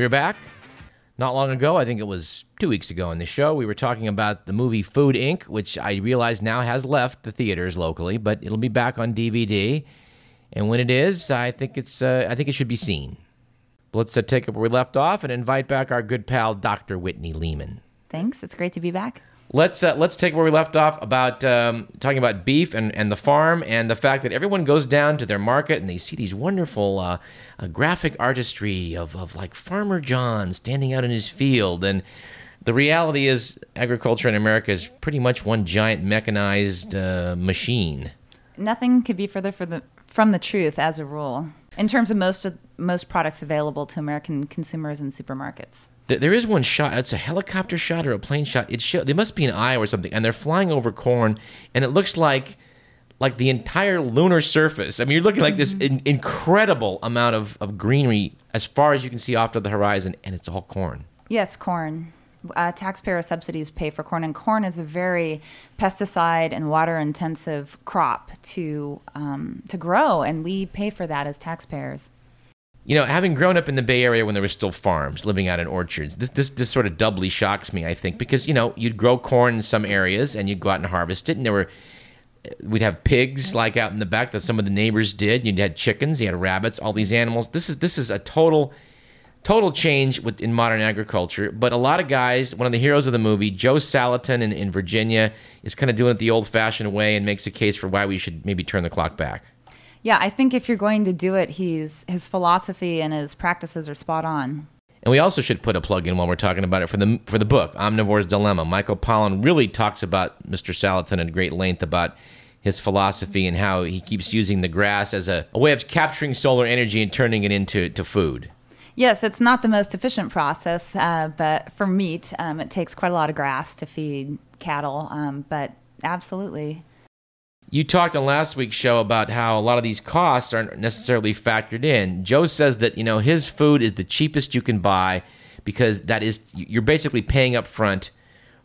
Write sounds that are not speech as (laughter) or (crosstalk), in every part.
We're back. Not long ago, I think it was two weeks ago in the show, we were talking about the movie Food Inc., which I realize now has left the theaters locally, but it'll be back on DVD. And when it is, I think it's uh, I think it should be seen. Let's uh, take up where we left off and invite back our good pal Dr. Whitney Lehman. Thanks. It's great to be back. Let's uh, let's take where we left off about um, talking about beef and, and the farm and the fact that everyone goes down to their market and they see these wonderful uh, uh, graphic artistry of, of like Farmer John standing out in his field and the reality is agriculture in America is pretty much one giant mechanized uh, machine. Nothing could be further the, from the truth as a rule in terms of most of most products available to American consumers in supermarkets. There is one shot. It's a helicopter shot or a plane shot. It show, they must be an eye or something, and they're flying over corn, and it looks like like the entire lunar surface. I mean, you're looking like this Mm-hmm. in, incredible amount of, of greenery as far as you can see off to the horizon, and it's all corn. Yes, corn. Uh, taxpayer subsidies pay for corn, and corn is a very pesticide and water intensive crop to um, to grow, and we pay for that as taxpayers. You know, having grown up in the Bay Area when there were still farms, living out in orchards, this this this sort of doubly shocks me. I think because you know you'd grow corn in some areas and you'd go out and harvest it, and there were we'd have pigs like out in the back that some of the neighbors did. You had chickens, you had rabbits, all these animals. This is this is a total total change with, in modern agriculture. But a lot of guys, one of the heroes of the movie, Joe Salatin in, in Virginia, is kind of doing it the old-fashioned way and makes a case for why we should maybe turn the clock back. Yeah, I think if you're going to do it, he's his philosophy and his practices are spot on. And we also should put a plug in while we're talking about it for the for the book Omnivore's Dilemma. Michael Pollan really talks about Mr. Salatin at great length about his philosophy and how he keeps using the grass as a, a way of capturing solar energy and turning it into to food. Yes, it's not the most efficient process, uh, but for meat, um, it takes quite a lot of grass to feed cattle. Um, but absolutely, You talked on last week's show about how a lot of these costs aren't necessarily factored in. Joe says that you know his food is the cheapest you can buy because that is you're basically paying up front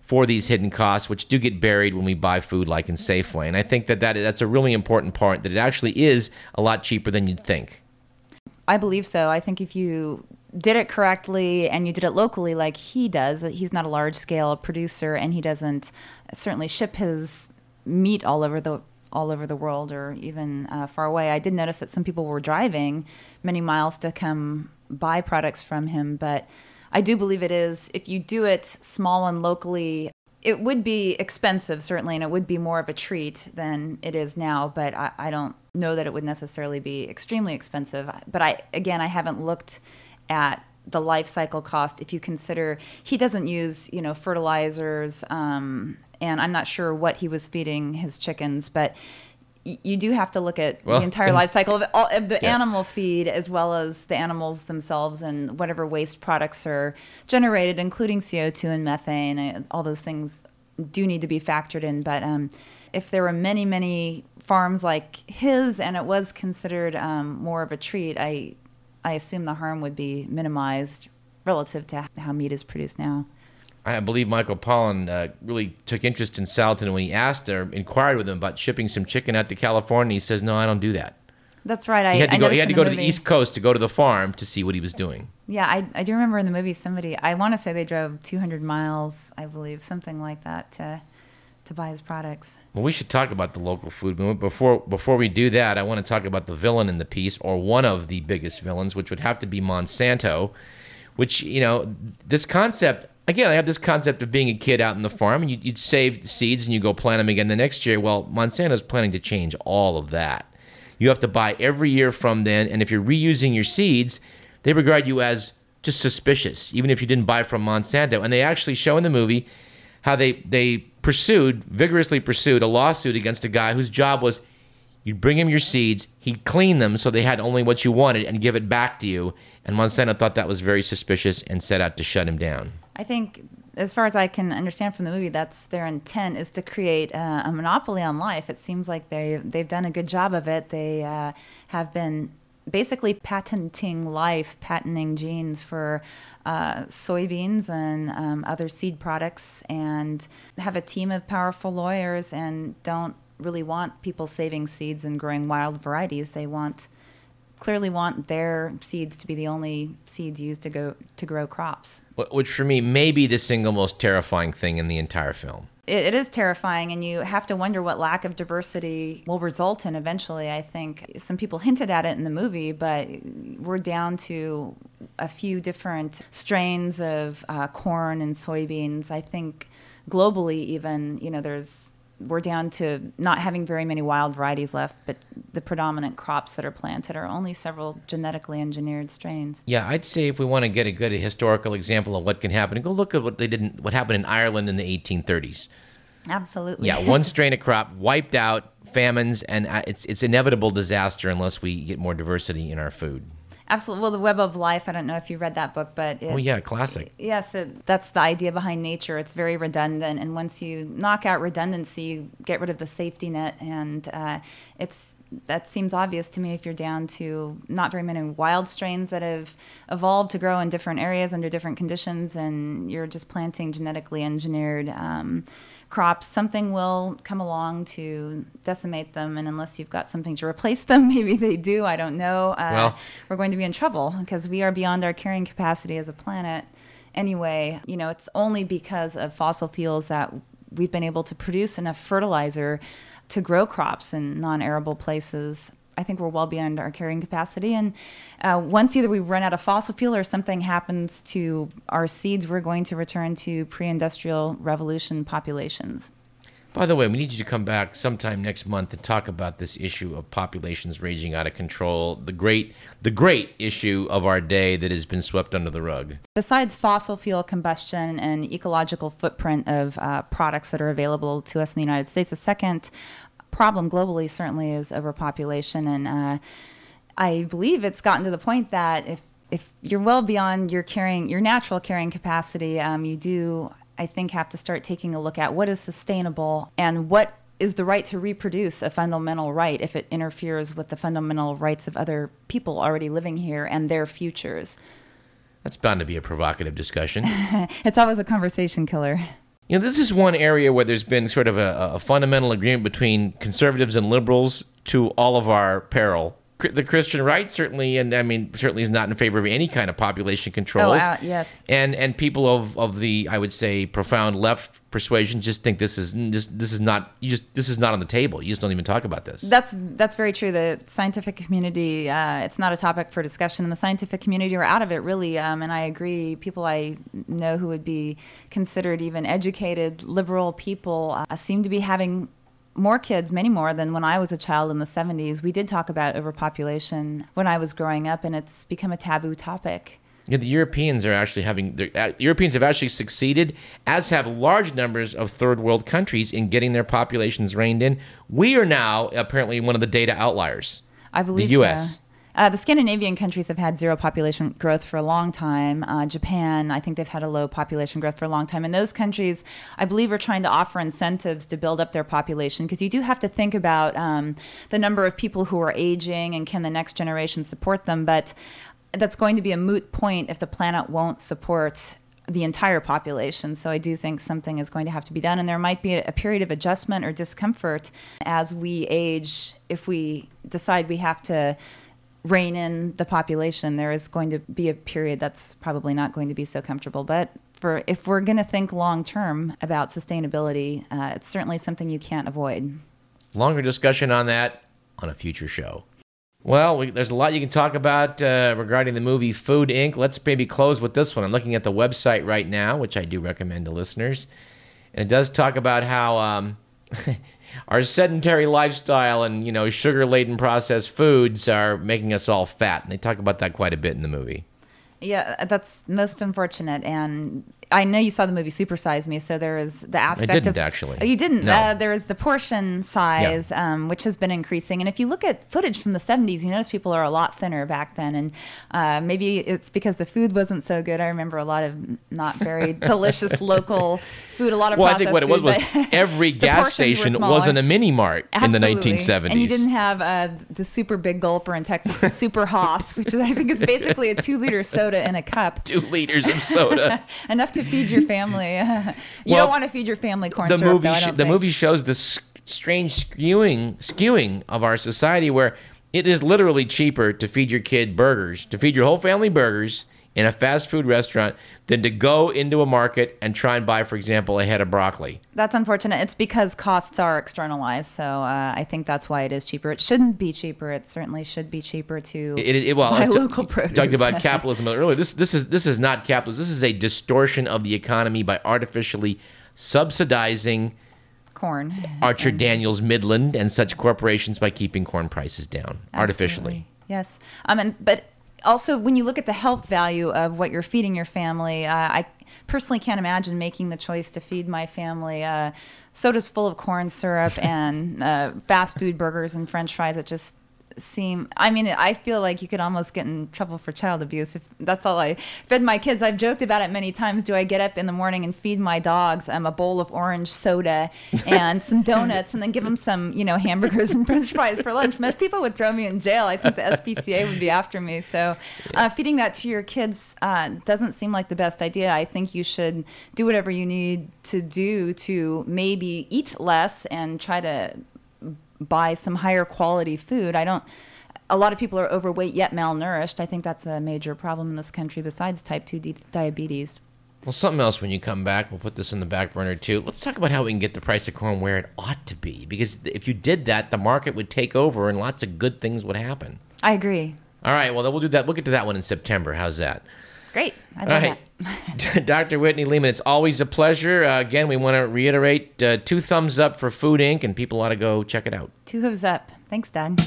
for these hidden costs, which do get buried when we buy food like in Safeway. And I think that, that that's a really important part that it actually is a lot cheaper than you'd think. I believe so. I think if you did it correctly and you did it locally like he does, he's not a large scale producer and he doesn't certainly ship his meat all over the all over the world or even uh, far away. I did notice that some people were driving many miles to come buy products from him, but I do believe it is if you do it small and locally it would be expensive certainly and it would be more of a treat than it is now but I, I don't know that it would necessarily be extremely expensive but i again i haven't looked at the life cycle cost if you consider he doesn't use you know fertilizers um, and i'm not sure what he was feeding his chickens but y- you do have to look at Well, the entire in- life cycle of, all, of the Yeah. animal feed as well as the animals themselves and whatever waste products are generated, including CO2 and methane. All those things do need to be factored in. But um, if there were many, many farms like his and it was considered um, more of a treat, I, I assume the harm would be minimized relative to how meat is produced now. I believe Michael Pollan uh, really took interest in Salatin when he asked or inquired with him about shipping some chicken out to California. He says, "No, I don't do that." That's right. I He had to I go. He had to go the to the East Coast to go to the farm to see what he was doing. Yeah, I, I do remember in the movie somebody, I want to say they drove 200 miles, I believe, something like that to, to buy his products. Well, we should talk about the local food movement. Before before we do that, I want to talk about the villain in the piece, or one of the biggest villains, which would have to be Monsanto. Which you know, this concept again. I have this concept of being a kid out in the farm, and you'd, you'd save the seeds and you go plant them again the next year. Well, Monsanto's planning to change all of that. You have to buy every year from then, and if you're reusing your seeds, they regard you as just suspicious, even if you didn't buy from Monsanto. And they actually show in the movie how they they pursued vigorously pursued a lawsuit against a guy whose job was you'd bring him your seeds, he'd clean them so they had only what you wanted and give it back to you. And Monsanto thought that was very suspicious and set out to shut him down. I think, as far as I can understand from the movie, that's their intent is to create uh, a monopoly on life. It seems like they they've done a good job of it. They uh, have been basically patenting life, patenting genes for uh, soybeans and um, other seed products, and have a team of powerful lawyers and don't really want people saving seeds and growing wild varieties. They want clearly want their seeds to be the only seeds used to go to grow crops. Which for me may be the single most terrifying thing in the entire film. It, it is terrifying, and you have to wonder what lack of diversity will result in eventually. I think some people hinted at it in the movie, but we're down to a few different strains of uh, corn and soybeans. I think globally, even, you know, there's we're down to not having very many wild varieties left, but the predominant crops that are planted are only several genetically engineered strains. Yeah, I'd say if we want to get a good historical example of what can happen, go look at what they did, in, what happened in Ireland in the 1830s. Absolutely. Yeah, one strain of crop wiped out, famines, and uh, it's it's inevitable disaster unless we get more diversity in our food. Absolutely. Well, The Web of Life, I don't know if you read that book, but it, Oh yeah, classic. Yes, it, that's the idea behind nature. It's very redundant, and once you knock out redundancy, you get rid of the safety net, and uh, it's that seems obvious to me. If you're down to not very many wild strains that have evolved to grow in different areas under different conditions, and you're just planting genetically engineered um, crops, something will come along to decimate them, and unless you've got something to replace them, (laughs) maybe they do. I don't know. Uh, Well- we're going to be in trouble because we are beyond our carrying capacity as a planet anyway. You know, it's only because of fossil fuels that we've been able to produce enough fertilizer to grow crops in non arable places. I think we're well beyond our carrying capacity. And uh, once either we run out of fossil fuel or something happens to our seeds, we're going to return to pre industrial revolution populations. By the way, we need you to come back sometime next month and talk about this issue of populations raging out of control, the great the great issue of our day that has been swept under the rug. Besides fossil fuel combustion and ecological footprint of uh, products that are available to us in the United States, the second problem globally certainly is overpopulation. And uh, I believe it's gotten to the point that if if you're well beyond your carrying your natural carrying capacity, um, you do I think have to start taking a look at what is sustainable and what is the right to reproduce a fundamental right if it interferes with the fundamental rights of other people already living here and their futures. That's bound to be a provocative discussion. (laughs) It's always a conversation killer. You know, this is one area where there's been sort of a, a fundamental agreement between conservatives and liberals to all of our peril. The Christian right certainly, and I mean, certainly is not in favor of any kind of population controls. uh, yes. And and people of, of the I would say profound left persuasion just think this is just this is not you just this is not on the table. You just don't even talk about this. That's that's very true. The scientific community, uh, it's not a topic for discussion, and the scientific community are out of it really. Um, and I agree. People I know who would be considered even educated liberal people uh, seem to be having more kids, many more than when I was a child in the 70s. We did talk about overpopulation when I was growing up, and it's become a taboo topic. Yeah, the Europeans are actually having uh, Europeans have actually succeeded, as have large numbers of third world countries in getting their populations reined in. We are now apparently one of the data outliers. I believe the US. so. Uh, the Scandinavian countries have had zero population growth for a long time. Uh, Japan, I think they've had a low population growth for a long time. And those countries, I believe, are trying to offer incentives to build up their population because you do have to think about um, the number of people who are aging and can the next generation support them. But that's going to be a moot point if the planet won't support the entire population. So I do think something is going to have to be done. And there might be a period of adjustment or discomfort as we age if we decide we have to rein in the population. There is going to be a period that's probably not going to be so comfortable. But for if we're going to think long term about sustainability, uh, it's certainly something you can't avoid. Longer discussion on that on a future show. Well, we, there's a lot you can talk about uh, regarding the movie Food Inc. Let's maybe close with this one. I'm looking at the website right now, which I do recommend to listeners, and it does talk about how um, (laughs) our sedentary lifestyle and you know sugar-laden processed foods are making us all fat. And they talk about that quite a bit in the movie. Yeah, that's most unfortunate. And I know you saw the movie Supersize Me, so there is the aspect didn't, of actually. Oh, you didn't. No. Uh, there is the portion size, um, which has been increasing. And if you look at footage from the '70s, you notice people are a lot thinner back then. And uh, maybe it's because the food wasn't so good. I remember a lot of not very (laughs) delicious local food. A lot of Well, I think what it was processed was (laughs) every gas station wasn't a mini mart in the 1970s. And you didn't have uh, the super big gulper in Texas, the Super (laughs) Haas, which is, I think is basically a two liter soda in a cup. two liters of soda. Enough to feed your family. (laughs) you Well, don't want to feed your family corn the syrup, movie though, sh- the think. movie shows this strange skewing skewing of our society where It is literally cheaper to feed your kid burgers, to feed your whole family burgers in a fast food restaurant than to go into a market and try and buy, for example, a head of broccoli. That's unfortunate. It's because costs are externalized, so uh, I think that's why it is cheaper. It shouldn't be cheaper. It certainly should be cheaper to It, it, well, buy I t- local produce. Talked about (laughs) capitalism earlier. This this is this is not capitalism. This is a distortion of the economy by artificially subsidizing corn. Archer Daniels Midland and such corporations by keeping corn prices down artificially. Yes. Um, and but also when you look at the health value of what you're feeding your family, uh, I personally can't imagine making the choice to feed my family uh, sodas full of corn syrup and uh, fast food burgers and French fries. It just seem i mean i feel like you could almost get in trouble for child abuse if that's all i fed my kids. I've joked about it many times. Do i get up in the morning and feed my dogs um, a bowl of orange soda and some (laughs) donuts and then give them some you know hamburgers and french fries for lunch? Most people would throw me in jail. I think the spca would be after me. So uh, feeding that to your kids uh, doesn't seem like the best idea. I think you should do whatever you need to do to maybe eat less and try to buy some higher quality food. I don't. A lot of people are overweight yet malnourished. I think that's a major problem in this country besides type 2 di- diabetes. Well, something else when you come back, we'll put this in the back burner too. Let's talk about how we can get the price of corn where it ought to be. Because if you did that, the market would take over and lots of good things would happen. I agree. All right, well, then we'll do that. We'll get to that one in September. How's that? Great. I love right. that. (laughs) Dr. Whitney Lehman, it's always a pleasure. Uh, again, we want to reiterate uh, two thumbs up for Food Inc., and people ought to go check it out. Two thumbs up. Thanks, Doug.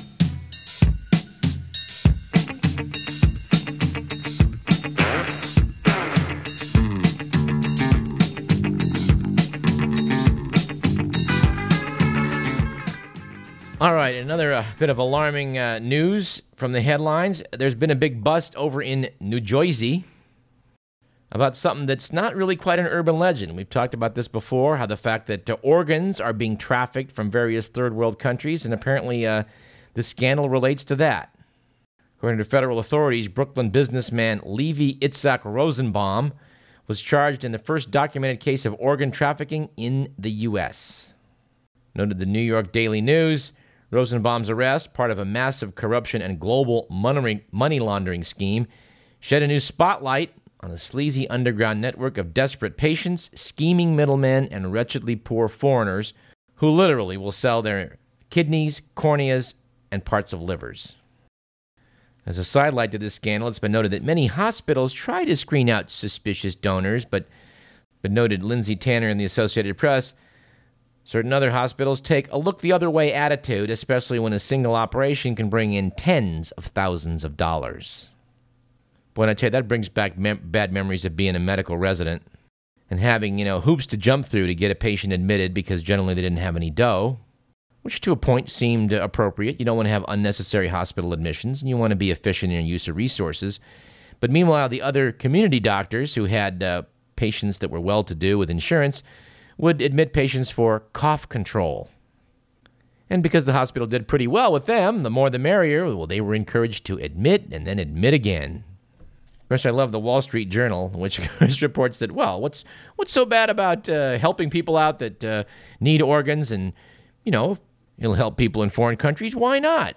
All right, another uh, bit of alarming uh, news from the headlines. There's been a big bust over in New Jersey about something that's not really quite an urban legend. We've talked about this before how the fact that uh, organs are being trafficked from various third world countries, and apparently uh, the scandal relates to that. According to federal authorities, Brooklyn businessman Levi Itzhak Rosenbaum was charged in the first documented case of organ trafficking in the U.S. Noted the New York Daily News. Rosenbaum's arrest, part of a massive corruption and global money laundering scheme, shed a new spotlight on a sleazy underground network of desperate patients, scheming middlemen, and wretchedly poor foreigners who literally will sell their kidneys, corneas, and parts of livers. As a sidelight to this scandal, it's been noted that many hospitals try to screen out suspicious donors, but, but noted Lindsey Tanner in the Associated Press Certain other hospitals take a look the other way attitude, especially when a single operation can bring in tens of thousands of dollars. Boy, I tell you, that brings back mem- bad memories of being a medical resident and having, you know, hoops to jump through to get a patient admitted because generally they didn't have any dough, which to a point seemed appropriate. You don't want to have unnecessary hospital admissions and you want to be efficient in your use of resources. But meanwhile, the other community doctors who had uh, patients that were well to do with insurance would admit patients for cough control. And because the hospital did pretty well with them, the more the merrier, well, they were encouraged to admit and then admit again. Of course, I love the Wall Street Journal, (laughs) which reports that, well, what's, what's so bad about uh, helping people out that uh, need organs and, you know, it'll help people in foreign countries? Why not?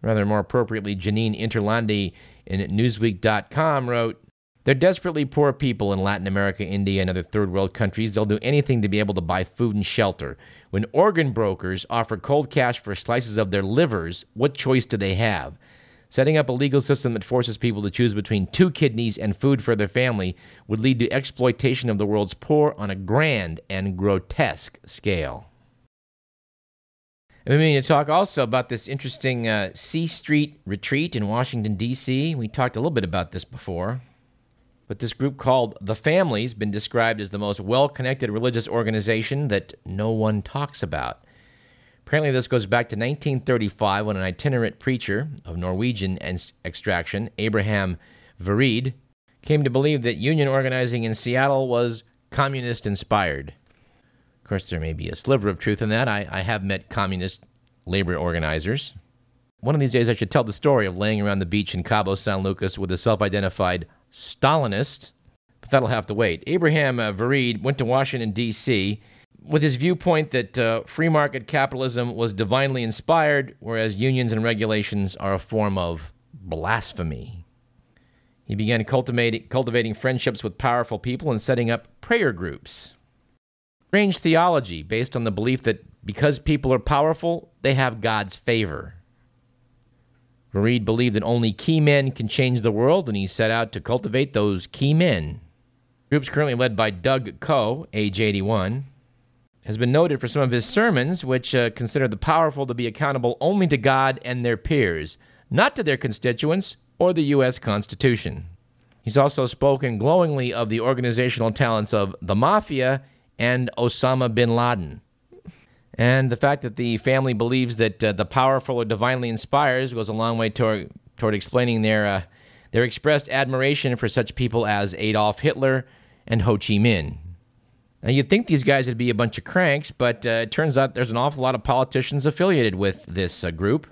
Rather more appropriately, Jeneen Interlandi in Newsweek.com wrote, they're desperately poor people in Latin America, India, and other third world countries. They'll do anything to be able to buy food and shelter. When organ brokers offer cold cash for slices of their livers, what choice do they have? Setting up a legal system that forces people to choose between two kidneys and food for their family would lead to exploitation of the world's poor on a grand and grotesque scale. And we need to talk also about this interesting uh, C Street retreat in Washington, D.C. We talked a little bit about this before. But this group called The Family's been described as the most well connected religious organization that no one talks about. Apparently, this goes back to 1935 when an itinerant preacher of Norwegian extraction, Abraham Vereid, came to believe that union organizing in Seattle was communist inspired. Of course, there may be a sliver of truth in that. I, I have met communist labor organizers. One of these days, I should tell the story of laying around the beach in Cabo San Lucas with a self identified Stalinist, but that'll have to wait. Abraham uh, Vereid went to Washington, D.C., with his viewpoint that uh, free market capitalism was divinely inspired, whereas unions and regulations are a form of blasphemy. He began cultivating, friendships with powerful people and setting up prayer groups. Strange theology based on the belief that because people are powerful, they have God's favor. Reed believed that only key men can change the world, and he set out to cultivate those key men. Group's currently led by Doug Coe, age 81, has been noted for some of his sermons, which uh, consider the powerful to be accountable only to God and their peers, not to their constituents or the U.S. Constitution. He's also spoken glowingly of the organizational talents of the Mafia and Osama bin Laden. And the fact that the family believes that uh, the powerful are divinely inspired goes a long way toward, toward explaining their, uh, their expressed admiration for such people as Adolf Hitler and Ho Chi Minh. Now, you'd think these guys would be a bunch of cranks, but uh, it turns out there's an awful lot of politicians affiliated with this uh, group.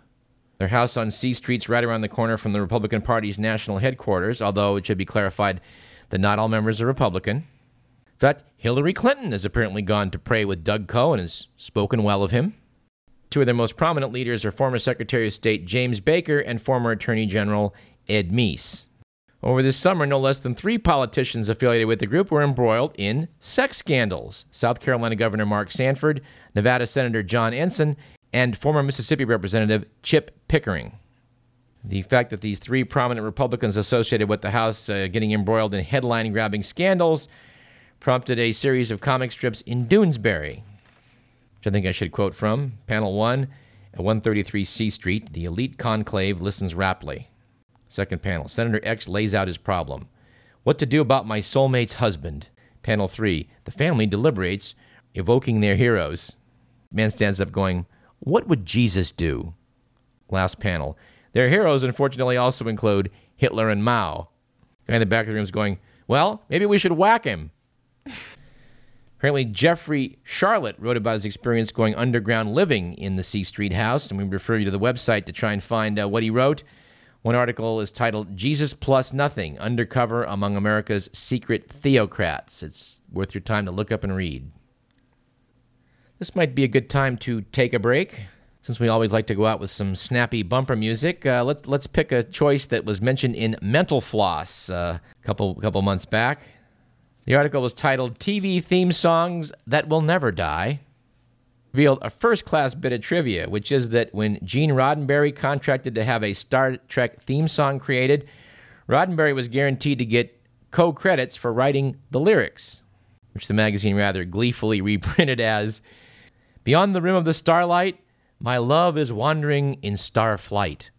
Their house on C Street's right around the corner from the Republican Party's national headquarters, although it should be clarified that not all members are Republican. In fact, Hillary Clinton has apparently gone to pray with Doug Coe and has spoken well of him. Two of their most prominent leaders are former Secretary of State James Baker and former Attorney General Ed Meese. Over this summer, no less than three politicians affiliated with the group were embroiled in sex scandals South Carolina Governor Mark Sanford, Nevada Senator John Ensign, and former Mississippi Representative Chip Pickering. The fact that these three prominent Republicans associated with the House uh, getting embroiled in headline grabbing scandals prompted a series of comic strips in Doonesbury, which I think I should quote from. Panel 1 at 133 C Street, the elite conclave listens raptly. Second panel Senator X lays out his problem. What to do about my soulmate's husband? Panel 3 The family deliberates, evoking their heroes. Man stands up going, What would Jesus do? Last panel Their heroes, unfortunately, also include Hitler and Mao. Guy in the back of the room is going, Well, maybe we should whack him. Apparently, Jeffrey Sharlet wrote about his experience going underground living in the C Street house, and we refer you to the website to try and find uh, what he wrote. One article is titled Jesus Plus Nothing Undercover Among America's Secret Theocrats. It's worth your time to look up and read. This might be a good time to take a break. Since we always like to go out with some snappy bumper music, uh, let's, let's pick a choice that was mentioned in Mental Floss uh, a couple, couple months back. The article was titled TV Theme Songs That Will Never Die revealed a first class bit of trivia, which is that when Gene Roddenberry contracted to have a Star Trek theme song created, Roddenberry was guaranteed to get co credits for writing the lyrics, which the magazine rather gleefully reprinted as Beyond the rim of the starlight, my love is wandering in star flight.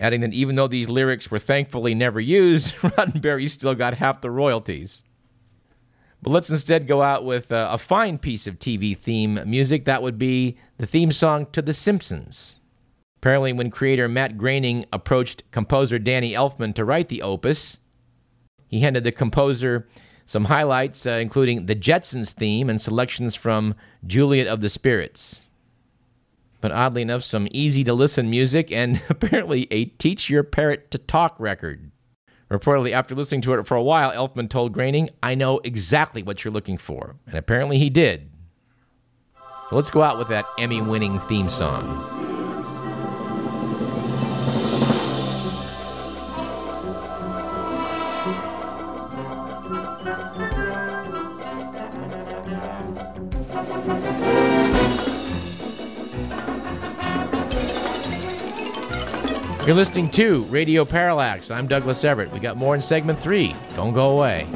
Adding that even though these lyrics were thankfully never used, (laughs) Roddenberry still got half the royalties. But let's instead go out with uh, a fine piece of TV theme music. That would be the theme song to The Simpsons. Apparently, when creator Matt Groening approached composer Danny Elfman to write the opus, he handed the composer some highlights, uh, including the Jetsons theme and selections from Juliet of the Spirits. But oddly enough, some easy to listen music and (laughs) apparently a Teach Your Parrot to Talk record. Reportedly, after listening to it for a while, Elfman told Groening, I know exactly what you're looking for. And apparently he did. So let's go out with that Emmy winning theme song. You're listening to Radio Parallax. I'm Douglas Everett. We got more in segment three. Don't go away.